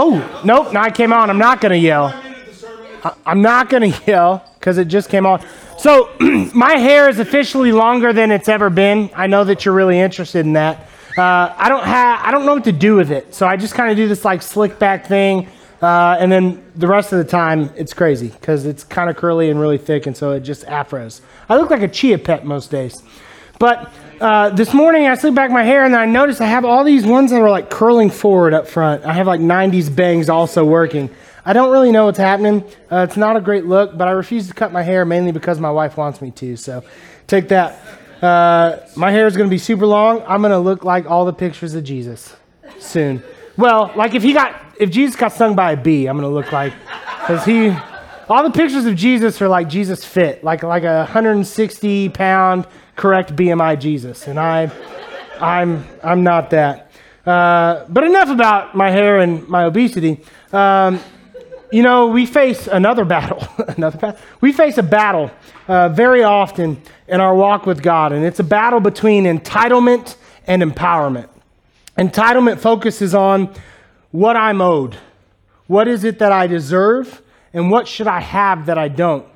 Oh, nope, now I came on. I'm not going to yell. I- I'm not going to yell because it just came on. So, my hair is officially longer than it's ever been. I know that you're really interested in that. Uh, I don't have, I don't know what to do with it, so I just kind of do this like slick back thing, uh, and then the rest of the time it's crazy because it's kind of curly and really thick, and so it just afros. I look like a chia pet most days. But uh, this morning I slicked back my hair and I noticed I have all these ones that are like curling forward up front. I have like 90s bangs also working. I don't really know what's happening. Uh, it's not a great look, but I refuse to cut my hair mainly because my wife wants me to. So take that. Uh, my hair is going to be super long. I'm going to look like all the pictures of Jesus soon. Well, like if he got, if Jesus got stung by a bee, I'm going to look like, because he, all the pictures of Jesus are like Jesus fit, like like a 160 pound correct BMI Jesus, and I, I'm I'm not that. Uh, but enough about my hair and my obesity. Um, you know, we face another battle. another battle. We face a battle uh, very often in our walk with God, and it's a battle between entitlement and empowerment. Entitlement focuses on what I'm owed. What is it that I deserve? And what should I have that I don't?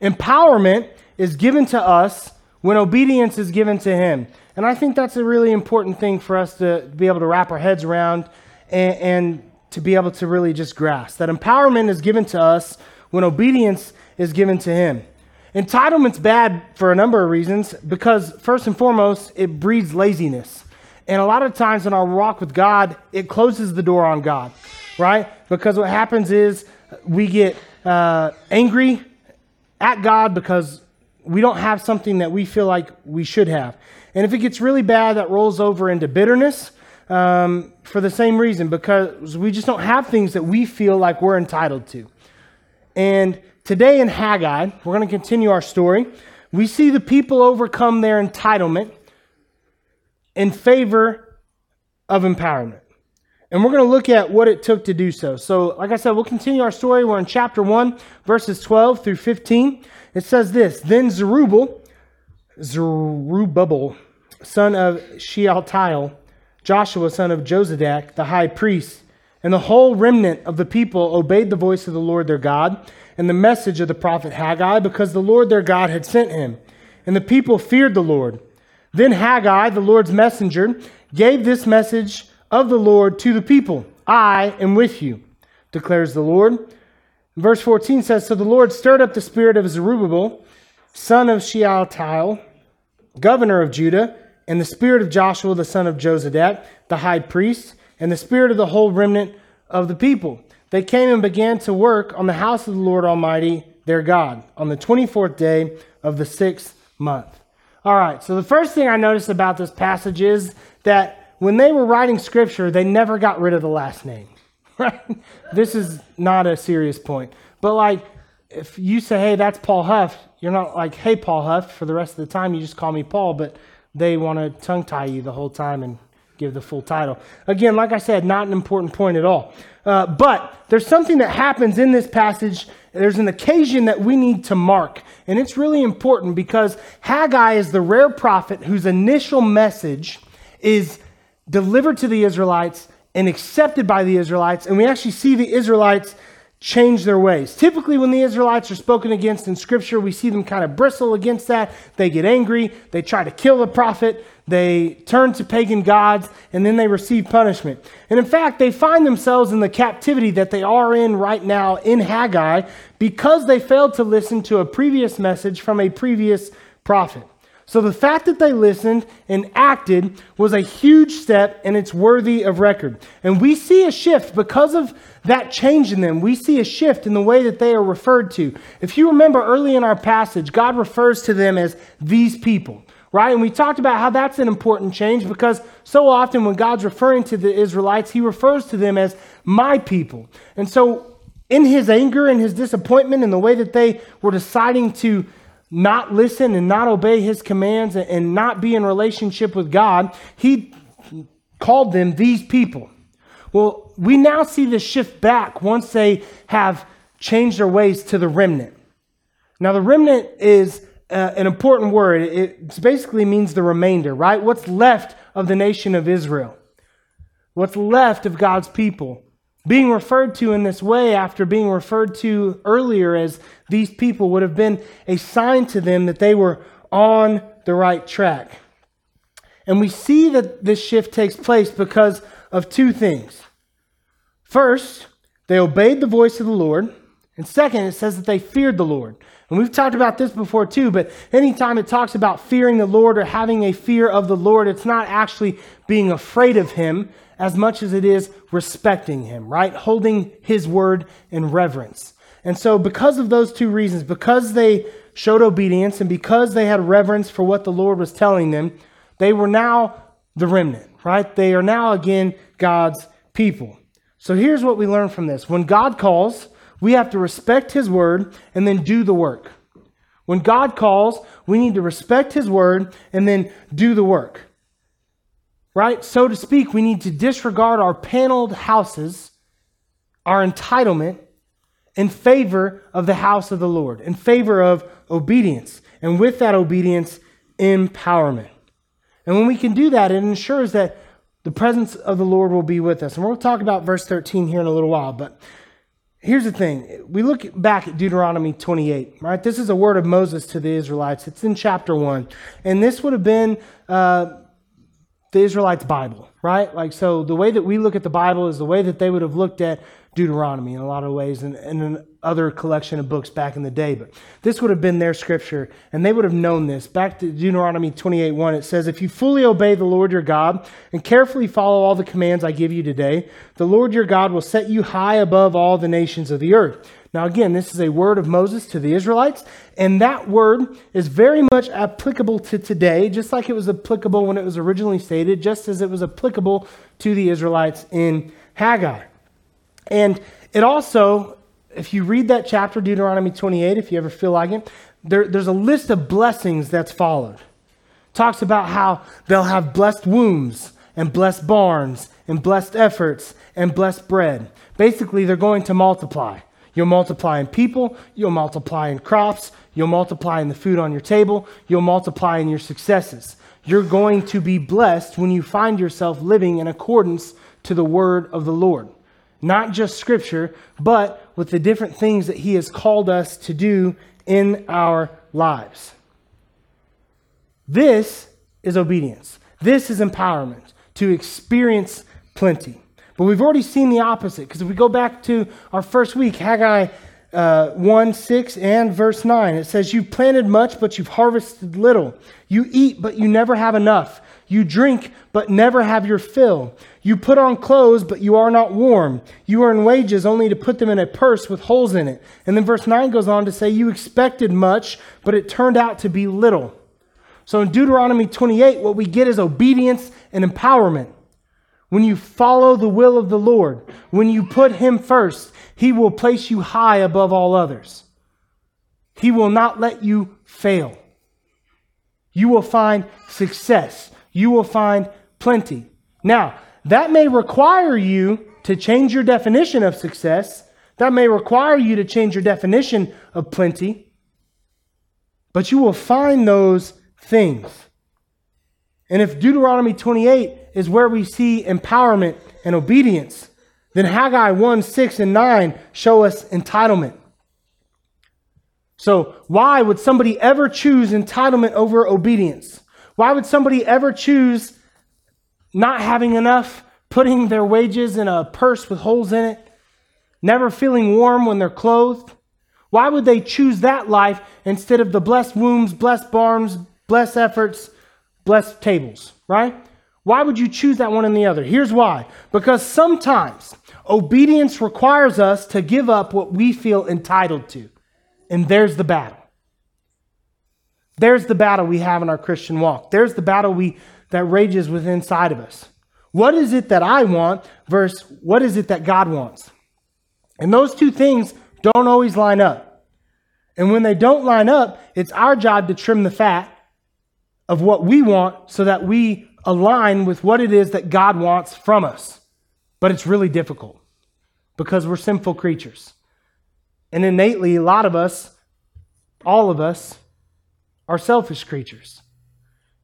Empowerment is given to us when obedience is given to Him. And I think that's a really important thing for us to be able to wrap our heads around and, and to be able to really just grasp. That empowerment is given to us when obedience is given to Him. Entitlement's bad for a number of reasons because, first and foremost, it breeds laziness. And a lot of times in our walk with God, it closes the door on God, right? Because what happens is we get uh, angry at God because we don't have something that we feel like we should have. And if it gets really bad, that rolls over into bitterness um, for the same reason, because we just don't have things that we feel like we're entitled to. And today in Haggai, we're going to continue our story. We see the people overcome their entitlement in favor of empowerment. And we're going to look at what it took to do so. So, like I said, we'll continue our story. We're in chapter 1, verses 12 through 15. It says this Then Zerubbabel, Zerubbabel, son of Shealtiel, Joshua, son of Jozadak, the high priest, and the whole remnant of the people obeyed the voice of the Lord their God and the message of the prophet Haggai, because the Lord their God had sent him. And the people feared the Lord. Then Haggai, the Lord's messenger, gave this message of the Lord to the people I am with you, declares the Lord. Verse 14 says So the Lord stirred up the spirit of Zerubbabel, son of Shealtiel, governor of Judah, and the spirit of Joshua, the son of Jozadak, the high priest, and the spirit of the whole remnant of the people. They came and began to work on the house of the Lord Almighty, their God, on the 24th day of the sixth month. All right, so the first thing I noticed about this passage is that when they were writing scripture, they never got rid of the last name. Right? This is not a serious point. But like, if you say, hey, that's Paul Huff, you're not like, hey, Paul Huff, for the rest of the time, you just call me Paul, but they want to tongue tie you the whole time and give the full title. Again, like I said, not an important point at all. Uh, but there's something that happens in this passage. There's an occasion that we need to mark. And it's really important because Haggai is the rare prophet whose initial message is delivered to the Israelites and accepted by the Israelites. And we actually see the Israelites change their ways. Typically, when the Israelites are spoken against in Scripture, we see them kind of bristle against that. They get angry, they try to kill the prophet, they turn to pagan gods, and then they receive punishment. And in fact, they find themselves in the captivity that they are in right now in Haggai because they failed to listen to a previous message from a previous prophet. So the fact that they listened and acted was a huge step and it's worthy of record. And we see a shift because of that change in them. We see a shift in the way that they are referred to. If you remember early in our passage, God refers to them as these people, right? And we talked about how that's an important change because so often when God's referring to the Israelites, he refers to them as my people. And so in his anger and his disappointment in the way that they were deciding to not listen and not obey his commands and not be in relationship with God, he called them these people. Well, we now see the shift back once they have changed their ways to the remnant. Now, the remnant is uh, an important word. It basically means the remainder, right? What's left of the nation of Israel? What's left of God's people? Being referred to in this way, after being referred to earlier as these people, would have been a sign to them that they were on the right track. And we see that this shift takes place because of two things. First, they obeyed the voice of the Lord. And second, it says that they feared the Lord. And we've talked about this before too, but anytime it talks about fearing the Lord or having a fear of the Lord, it's not actually being afraid of Him as much as it is respecting Him, right? Holding His word in reverence. And so, because of those two reasons, because they showed obedience and because they had reverence for what the Lord was telling them, they were now the remnant, right? They are now again God's people. So, here's what we learn from this when God calls, we have to respect his word and then do the work. When God calls, we need to respect his word and then do the work. Right? So to speak, we need to disregard our paneled houses, our entitlement, in favor of the house of the Lord, in favor of obedience. And with that obedience, empowerment. And when we can do that, it ensures that the presence of the Lord will be with us. And we'll talk about verse 13 here in a little while. But here's the thing we look back at Deuteronomy 28, right? This is a word of Moses to the Israelites. It's in chapter 1. And this would have been uh, the Israelites' Bible, right? Like, so the way that we look at the Bible is the way that they would have looked at Deuteronomy in a lot of ways and, and other collection of books back in the day. But this would have been their scripture, and they would have known this. Back to Deuteronomy 28 1, it says, If you fully obey the Lord your God and carefully follow all the commands I give you today, the Lord your God will set you high above all the nations of the earth. Now, again, this is a word of Moses to the Israelites, and that word is very much applicable to today, just like it was applicable when it was originally stated, just as it was applicable to the Israelites in Haggai. And it also, if you read that chapter, Deuteronomy 28, if you ever feel like it, there, there's a list of blessings that's followed. talks about how they'll have blessed wombs and blessed barns and blessed efforts and blessed bread. Basically, they're going to multiply. You'll multiply in people, you'll multiply in crops, you'll multiply in the food on your table, you'll multiply in your successes. You're going to be blessed when you find yourself living in accordance to the word of the Lord. Not just scripture, but with the different things that he has called us to do in our lives. This is obedience. This is empowerment to experience plenty. But we've already seen the opposite because if we go back to our first week, Haggai uh, 1 6 and verse 9, it says, You've planted much, but you've harvested little. You eat, but you never have enough. You drink, but never have your fill. You put on clothes, but you are not warm. You earn wages only to put them in a purse with holes in it. And then verse 9 goes on to say, You expected much, but it turned out to be little. So in Deuteronomy 28, what we get is obedience and empowerment. When you follow the will of the Lord, when you put Him first, He will place you high above all others. He will not let you fail. You will find success you will find plenty. Now, that may require you to change your definition of success. That may require you to change your definition of plenty. But you will find those things. And if Deuteronomy 28 is where we see empowerment and obedience, then Haggai 1 6 and 9 show us entitlement. So, why would somebody ever choose entitlement over obedience? Why would somebody ever choose not having enough, putting their wages in a purse with holes in it, never feeling warm when they're clothed? Why would they choose that life instead of the blessed wombs, blessed barns, blessed efforts, blessed tables, right? Why would you choose that one and the other? Here's why. Because sometimes obedience requires us to give up what we feel entitled to. And there's the battle. There's the battle we have in our Christian walk. There's the battle we, that rages within inside of us. What is it that I want versus what is it that God wants? And those two things don't always line up. And when they don't line up, it's our job to trim the fat of what we want so that we align with what it is that God wants from us. But it's really difficult because we're sinful creatures. And innately, a lot of us, all of us, are selfish creatures.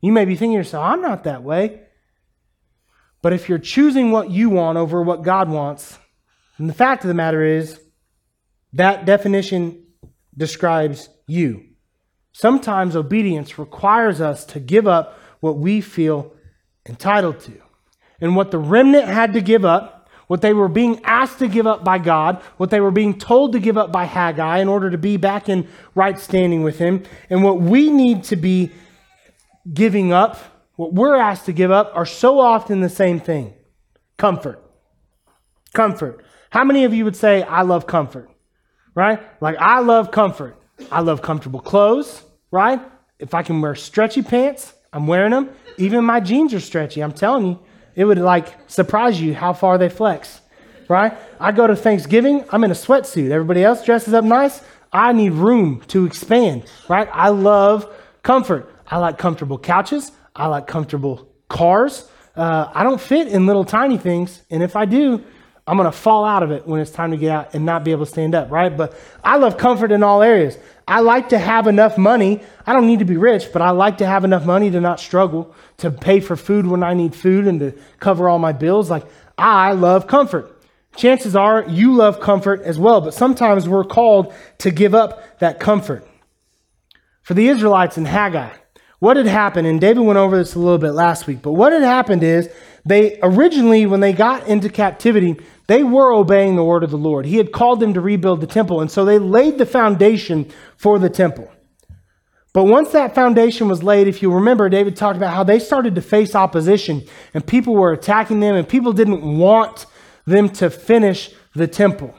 You may be thinking to yourself, I'm not that way. But if you're choosing what you want over what God wants, And the fact of the matter is, that definition describes you. Sometimes obedience requires us to give up what we feel entitled to. And what the remnant had to give up, what they were being asked to give up by God, what they were being told to give up by Haggai in order to be back in right standing with Him, and what we need to be giving up, what we're asked to give up, are so often the same thing comfort. Comfort. How many of you would say, I love comfort? Right? Like, I love comfort. I love comfortable clothes, right? If I can wear stretchy pants, I'm wearing them. Even my jeans are stretchy. I'm telling you, it would like surprise you how far they flex, right? I go to Thanksgiving, I'm in a sweatsuit. Everybody else dresses up nice. I need room to expand, right? I love comfort. I like comfortable couches. I like comfortable cars. Uh, I don't fit in little tiny things. And if I do, I'm going to fall out of it when it's time to get out and not be able to stand up, right? But I love comfort in all areas. I like to have enough money. I don't need to be rich, but I like to have enough money to not struggle, to pay for food when I need food and to cover all my bills. Like, I love comfort. Chances are you love comfort as well, but sometimes we're called to give up that comfort. For the Israelites in Haggai, what had happened, and David went over this a little bit last week, but what had happened is they originally, when they got into captivity, they were obeying the word of the Lord. He had called them to rebuild the temple, and so they laid the foundation for the temple. But once that foundation was laid, if you remember, David talked about how they started to face opposition, and people were attacking them, and people didn't want them to finish the temple.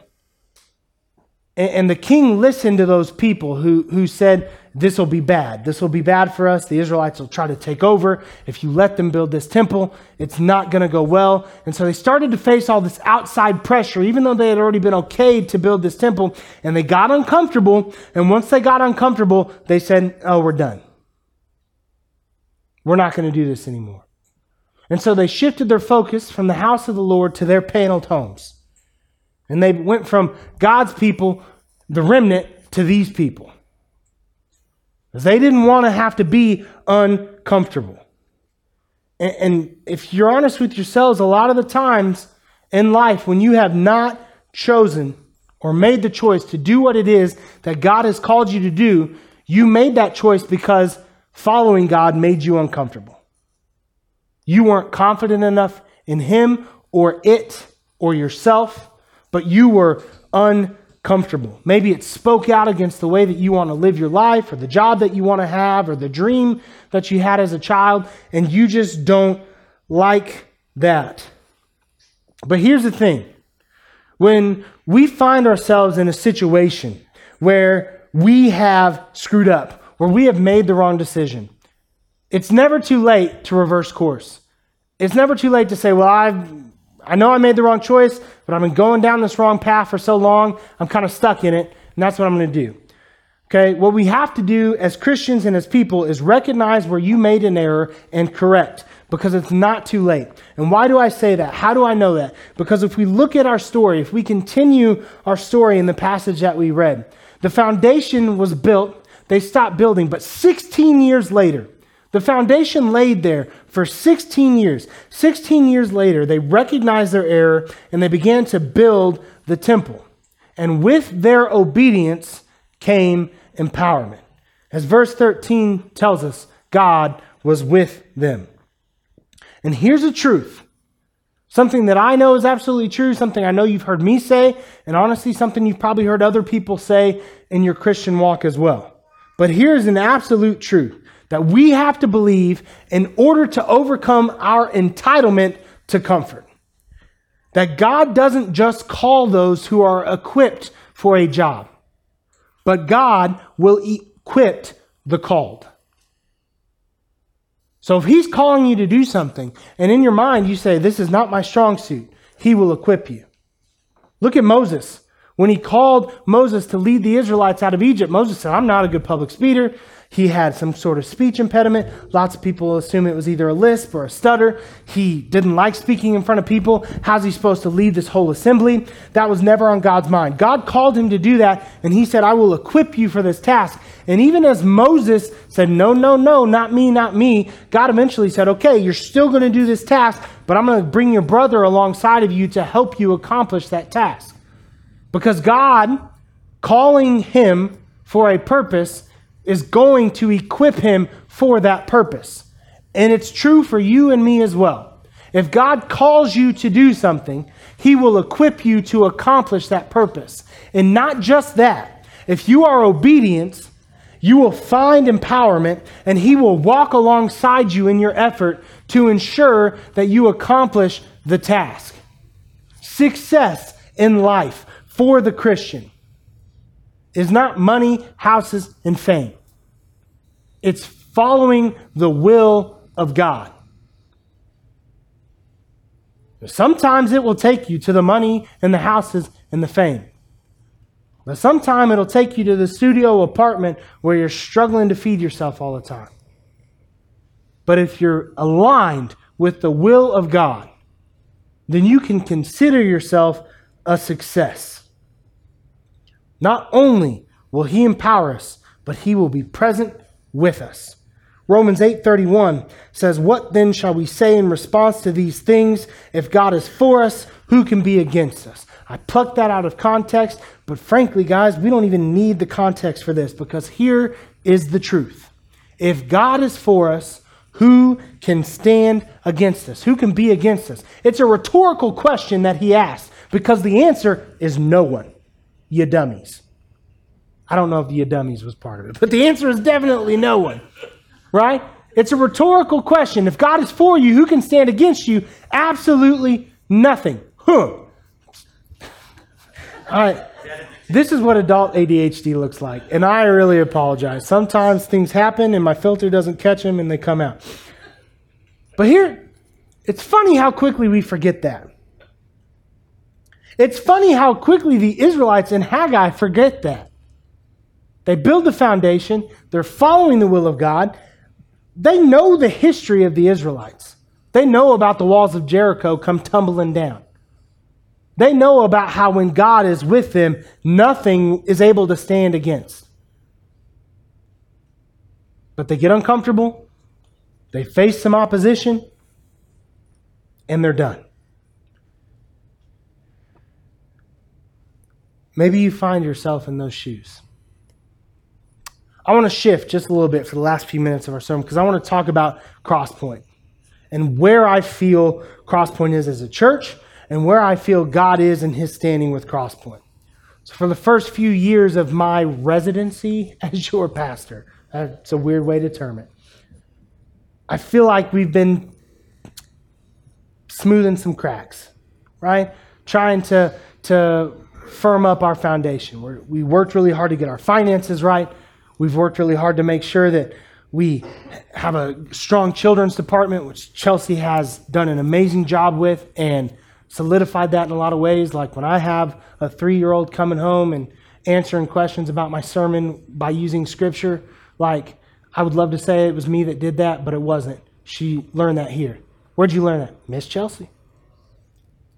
And, the king listened to those people who, who said, This will be bad. This will be bad for us. The Israelites will try to take over. If you let them build this temple, it's not going to go well. And so they started to face all this outside pressure, even though they had already been okayed to build this temple. And they got uncomfortable. And once they got uncomfortable, they said, Oh, we're done. We're not going to do this anymore. And so they shifted their focus from the house of the Lord to their paneled homes. And they went from God's people, the remnant, to these people. They didn't want to have to be uncomfortable. And, and if you're honest with yourselves, a lot of the times in life, when you have not chosen or made the choice to do what it is that God has called you to do, you made that choice because following God made you uncomfortable. You weren't confident enough in Him or it or yourself but you were uncomfortable. Maybe it spoke out against the way that you want to live your life, or the job that you want to have, or the dream that you had as a child, and you just don't like that. But here's the thing when we find ourselves in a situation where we have screwed up, where we have made the wrong decision, it's never too late to reverse course. It's never too late to say, Well, I've I know I made the wrong choice, but I've been going down this wrong path for so long, I'm kind of stuck in it, and that's what I'm going to do. Okay, what we have to do as Christians and as people is recognize where you made an error and correct because it's not too late. And why do I say that? How do I know that? Because if we look at our story, if we continue our story in the passage that we read, the foundation was built, they stopped building, but 16 years later, the foundation laid there for 16 years. 16 years later, they recognized their error and they began to build the temple. And with their obedience came empowerment. As verse 13 tells us, God was with them. And here's the truth something that I know is absolutely true, something I know you've heard me say, and honestly, something you've probably heard other people say in your Christian walk as well. But here's an absolute truth that we have to believe in order to overcome our entitlement to comfort. That God doesn't just call those who are equipped for a job, but God will equip the called. So if He's calling you to do something, and in your mind you say, This is not my strong suit, He will equip you. Look at Moses. When he called Moses to lead the Israelites out of Egypt, Moses said, I'm not a good public speaker. He had some sort of speech impediment. Lots of people assume it was either a lisp or a stutter. He didn't like speaking in front of people. How's he supposed to lead this whole assembly? That was never on God's mind. God called him to do that, and he said, I will equip you for this task. And even as Moses said, No, no, no, not me, not me, God eventually said, Okay, you're still going to do this task, but I'm going to bring your brother alongside of you to help you accomplish that task. Because God, calling him for a purpose, is going to equip him for that purpose. And it's true for you and me as well. If God calls you to do something, he will equip you to accomplish that purpose. And not just that, if you are obedient, you will find empowerment and He will walk alongside you in your effort to ensure that you accomplish the task. Success in life for the Christian is not money, houses, and fame. It's following the will of God. Sometimes it will take you to the money and the houses and the fame. But sometimes it'll take you to the studio apartment where you're struggling to feed yourself all the time. But if you're aligned with the will of God, then you can consider yourself a success. Not only will He empower us, but He will be present with us. Romans 8:31 says, "What then shall we say in response to these things? If God is for us, who can be against us?" I plucked that out of context, but frankly, guys, we don't even need the context for this because here is the truth. If God is for us, who can stand against us? Who can be against us? It's a rhetorical question that he asks because the answer is no one. You dummies. I don't know if you dummies was part of it, but the answer is definitely no one right? It's a rhetorical question. If God is for you, who can stand against you? Absolutely nothing. Huh. All right. This is what adult ADHD looks like. And I really apologize. Sometimes things happen and my filter doesn't catch them and they come out. But here, it's funny how quickly we forget that. It's funny how quickly the Israelites in Haggai forget that. They build the foundation, they're following the will of God, they know the history of the Israelites. They know about the walls of Jericho come tumbling down. They know about how when God is with them, nothing is able to stand against. But they get uncomfortable, they face some opposition, and they're done. Maybe you find yourself in those shoes. I want to shift just a little bit for the last few minutes of our sermon because I want to talk about Crosspoint and where I feel Crosspoint is as a church and where I feel God is in his standing with Crosspoint. So, for the first few years of my residency as your pastor, that's a weird way to term it, I feel like we've been smoothing some cracks, right? Trying to, to firm up our foundation. We're, we worked really hard to get our finances right. We've worked really hard to make sure that we have a strong children's department, which Chelsea has done an amazing job with and solidified that in a lot of ways. Like when I have a three year old coming home and answering questions about my sermon by using scripture, like I would love to say it was me that did that, but it wasn't. She learned that here. Where'd you learn that? Miss Chelsea.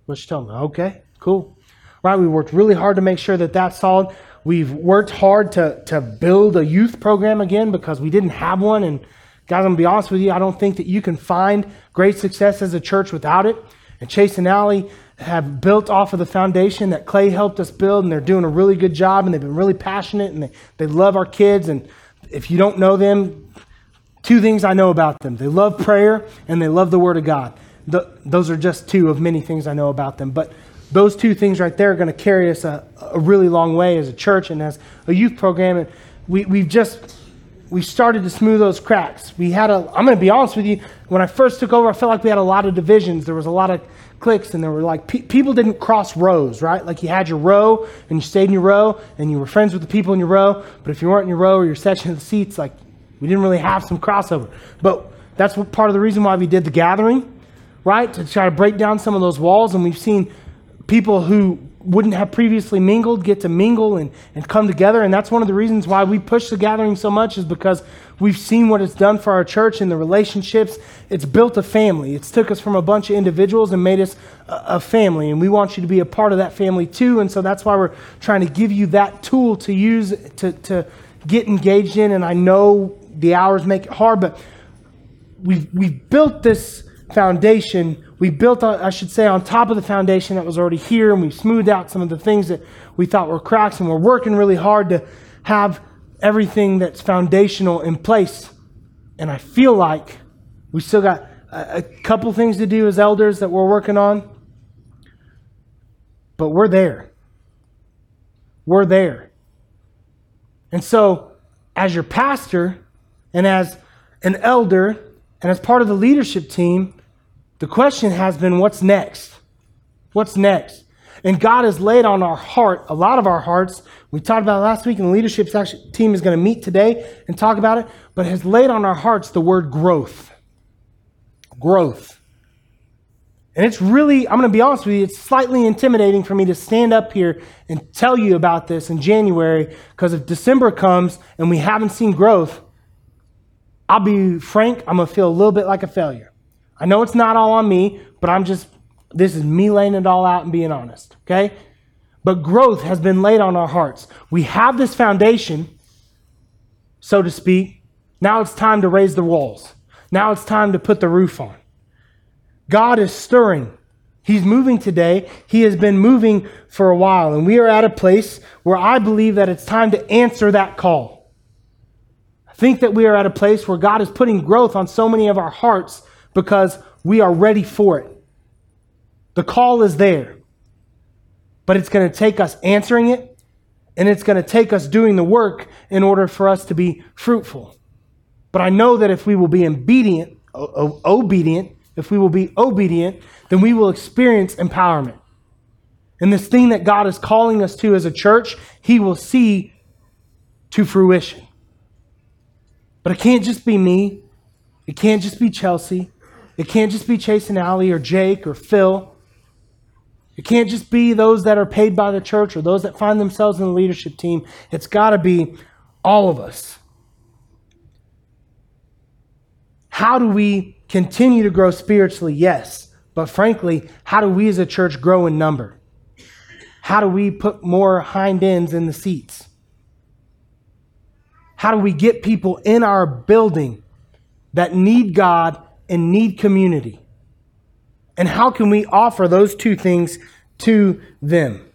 What she told me. Okay, cool. Right, we worked really hard to make sure that that's solid. We've worked hard to, to build a youth program again because we didn't have one. And guys, I'm going to be honest with you, I don't think that you can find great success as a church without it. And Chase and Allie have built off of the foundation that Clay helped us build, and they're doing a really good job, and they've been really passionate, and they, they love our kids. And if you don't know them, two things I know about them they love prayer, and they love the Word of God. The, those are just two of many things I know about them. But those two things right there are going to carry us a, a really long way as a church and as a youth program. And we, we've just we started to smooth those cracks. We had a, I'm going to be honest with you, when I first took over, I felt like we had a lot of divisions. There was a lot of cliques, and there were like, pe- people didn't cross rows, right? Like you had your row, and you stayed in your row, and you were friends with the people in your row. But if you weren't in your row or your section of the seats, like we didn't really have some crossover. But that's what part of the reason why we did the gathering, right? To try to break down some of those walls. And we've seen people who wouldn't have previously mingled get to mingle and, and come together. And that's one of the reasons why we push the gathering so much is because we've seen what it's done for our church and the relationships. It's built a family. It's took us from a bunch of individuals and made us a, a family. And we want you to be a part of that family too. And so that's why we're trying to give you that tool to use to, to get engaged in, and I know the hours make it hard, but we've, we've built this foundation. We built, uh, I should say, on top of the foundation that was already here, and we've smoothed out some of the things that we thought were cracks, and we're working really hard to have everything that's foundational in place. And I feel like we still got a, a couple things to do as elders that we're working on, but we're there. We're there. And so, as your pastor and as an elder and as part of the leadership team, the question has been what's next? What's next? And God has laid on our heart, a lot of our hearts. We talked about last week, and the leadership team is going to meet today and talk about it, but has laid on our hearts the word growth. Growth. And it's really, I'm going to be honest with you, it's slightly intimidating for me to stand up here and tell you about this in January because if December comes and we haven't seen growth, I'll be frank, I'm going to feel a little bit like a failure. I know it's not all on me, but I'm just this is me laying it all out and being honest, okay? But growth has been laid on our hearts. We have this foundation, so to speak. Now it's time to raise the walls. Now it's time to put the roof on. God is stirring. He's moving today. He has been moving for a while. And we are at a place where I believe that it's time to answer that call. I think that we are at a place where God is putting growth on so many of our hearts because we are ready for it. The call is there, but it's going to take us answering it, and it's going to take us doing the work in order for us to be fruitful. But I know that if we will be obedient, obedient, if we will be obedient, then we will experience empowerment. And this thing that God is calling us to as a church, He will see to fruition. But it can't just be me. It can't just be Chelsea. It can't just be Chase and Allie or Jake or Phil. It can't just be those that are paid by the church or those that find themselves in the leadership team. It's got to be all of us. How do we continue to grow spiritually? Yes. But frankly, how do we as a church grow in number? How do we put more hind ends in the seats? How do we get people in our building that need God and need community? And how can we offer those two things to them?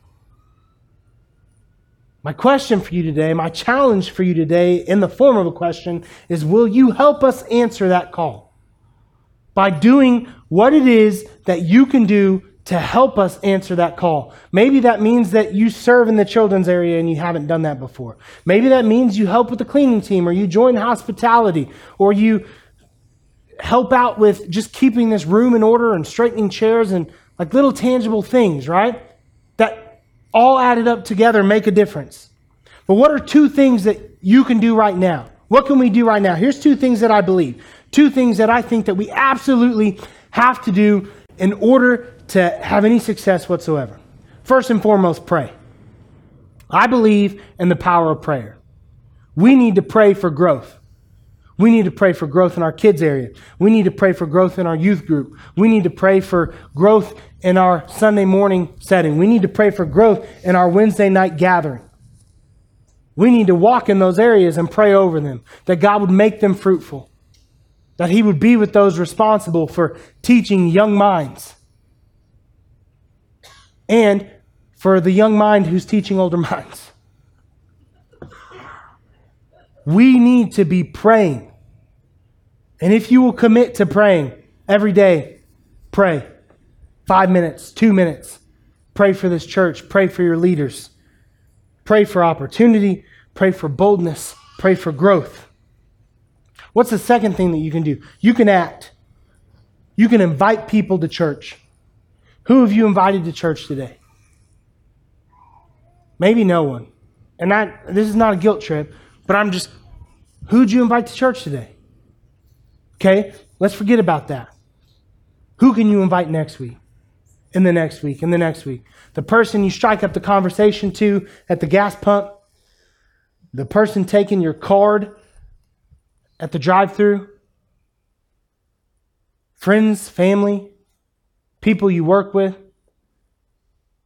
My question for you today, my challenge for you today, in the form of a question, is will you help us answer that call? By doing what it is that you can do to help us answer that call. Maybe that means that you serve in the children's area and you haven't done that before. Maybe that means you help with the cleaning team or you join hospitality or you help out with just keeping this room in order and straightening chairs and like little tangible things, right? That all added up together make a difference. But what are two things that you can do right now? What can we do right now? Here's two things that I believe. Two things that I think that we absolutely have to do in order to have any success whatsoever. First and foremost, pray. I believe in the power of prayer. We need to pray for growth. We need to pray for growth in our kids' area. We need to pray for growth in our youth group. We need to pray for growth in our Sunday morning setting. We need to pray for growth in our Wednesday night gathering. We need to walk in those areas and pray over them, that God would make them fruitful, that He would be with those responsible for teaching young minds, and for the young mind who's teaching older minds. We need to be praying and if you will commit to praying every day, pray. Five minutes, two minutes. Pray for this church. Pray for your leaders. Pray for opportunity. Pray for boldness. Pray for growth. What's the second thing that you can do? You can act. You can invite people to church. Who have you invited to church today? Maybe no one. And I, this is not a guilt trip, but I'm just, who'd you invite to church today? Okay, let's forget about that. Who can you invite next week? In the next week, in the next week. The person you strike up the conversation to at the gas pump, the person taking your card at the drive through, friends, family, people you work with.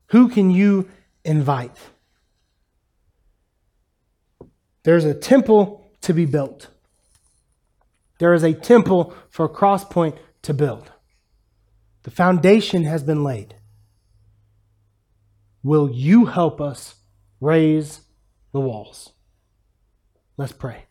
Who can you invite? There's a temple to be built. There is a temple for Crosspoint to build. The foundation has been laid. Will you help us raise the walls? Let's pray.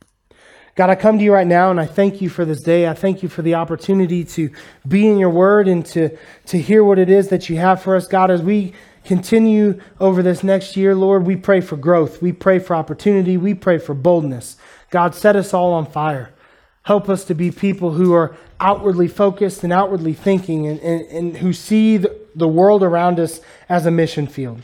God, I come to you right now and I thank you for this day. I thank you for the opportunity to be in your word and to, to hear what it is that you have for us. God, as we continue over this next year, Lord, we pray for growth. We pray for opportunity. We pray for boldness. God, set us all on fire. Help us to be people who are outwardly focused and outwardly thinking and, and, and who see the, world around us as a mission field.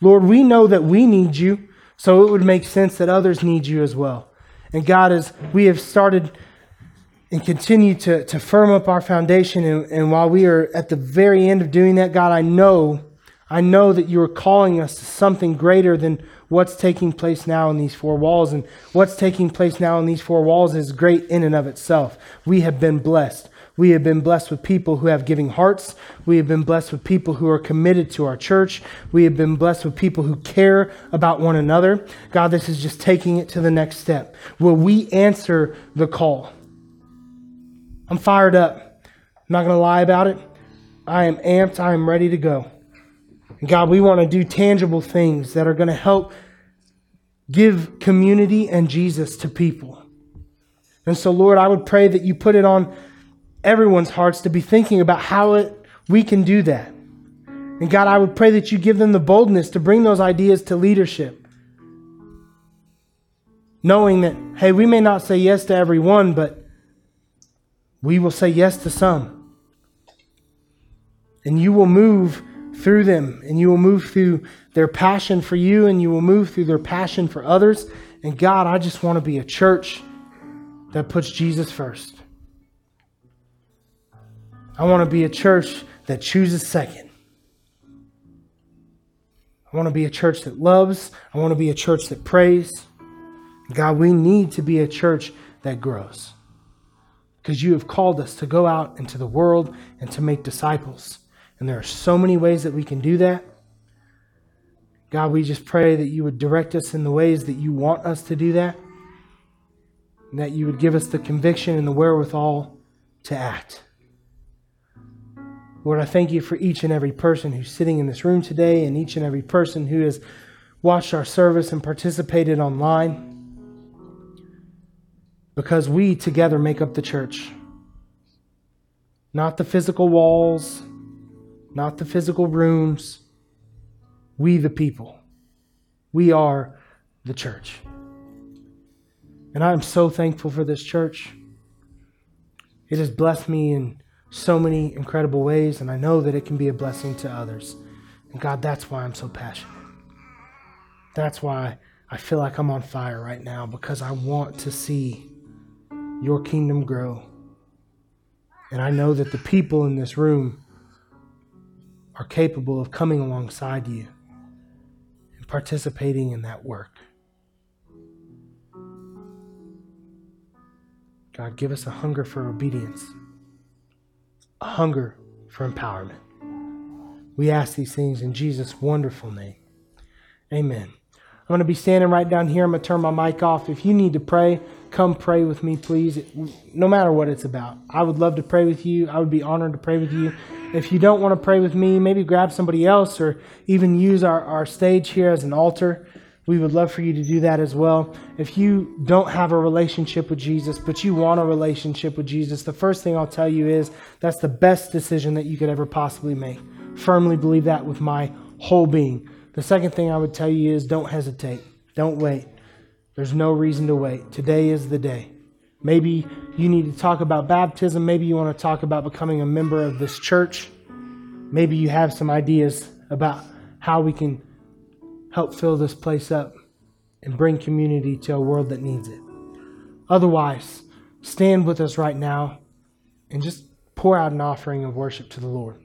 Lord, we know that we need you, so it would make sense that others need you as well. And God, as we have started and continue to, to firm up our foundation, and, and while we are at the very end of doing that, God, I know, I know that you are calling us to something greater than what's taking place now in these four walls. And what's taking place now in these four walls is great in and of itself. We have been blessed. We have been blessed with people who have giving hearts. We have been blessed with people who are committed to our church. We have been blessed with people who care about one another. God, this is just taking it to the next step. Will we answer the call? I'm fired up. I'm not going to lie about it. I am amped. I am ready to go. God, we want to do tangible things that are going to help give community and Jesus to people. And so, Lord, I would pray that you put it on everyone's hearts to be thinking about how it, we can do that. And God, I would pray that you give them the boldness to bring those ideas to leadership. Knowing that, hey, we may not say yes to everyone, but we will say yes to some. And you will move through them, and you will move through their passion for you, and you will move through their passion for others. And God, I just want to be a church that puts Jesus first. I want to be a church that chooses second. I want to be a church that loves. I want to be a church that prays. God, we need to be a church that grows because you have called us to go out into the world and to make disciples. And there are so many ways that we can do that. God, we just pray that you would direct us in the ways that you want us to do that, and that you would give us the conviction and the wherewithal to act. Lord, I thank you for each and every person who's sitting in this room today and each and every person who has watched our service and participated online. Because we together make up the church. Not the physical walls, not the physical rooms. We, the people. We are the church. And I am so thankful for this church. It has blessed me in so many incredible ways, and I know that it can be a blessing to others. And God, that's why I'm so passionate. That's why I feel like I'm on fire right now because I want to see your kingdom grow. And I know that the people in this room are capable of coming alongside you and participating in that work. God, give us a hunger for obedience a hunger for empowerment. We ask these things in Jesus' wonderful name. Amen. I'm going to be standing right down here. I'm going to turn my mic off. If you need to pray, come pray with me, please. No matter what it's about. I would love to pray with you. I would be honored to pray with you. If you don't want to pray with me, maybe grab somebody else or even use our, our stage here as an altar we would love for you to do that as well. If you don't have a relationship with Jesus, but you want a relationship with Jesus, the first thing I'll tell you is that's the best decision that you could ever possibly make. Firmly believe that with my whole being. The second thing I would tell you is don't hesitate. Don't wait. There's no reason to wait. Today is the day. Maybe you need to talk about baptism. Maybe you want to talk about becoming a member of this church. Maybe you have some ideas about how we can help fill this place up and bring community to a world that needs it. Otherwise, stand with us right now and just pour out an offering of worship to the Lord.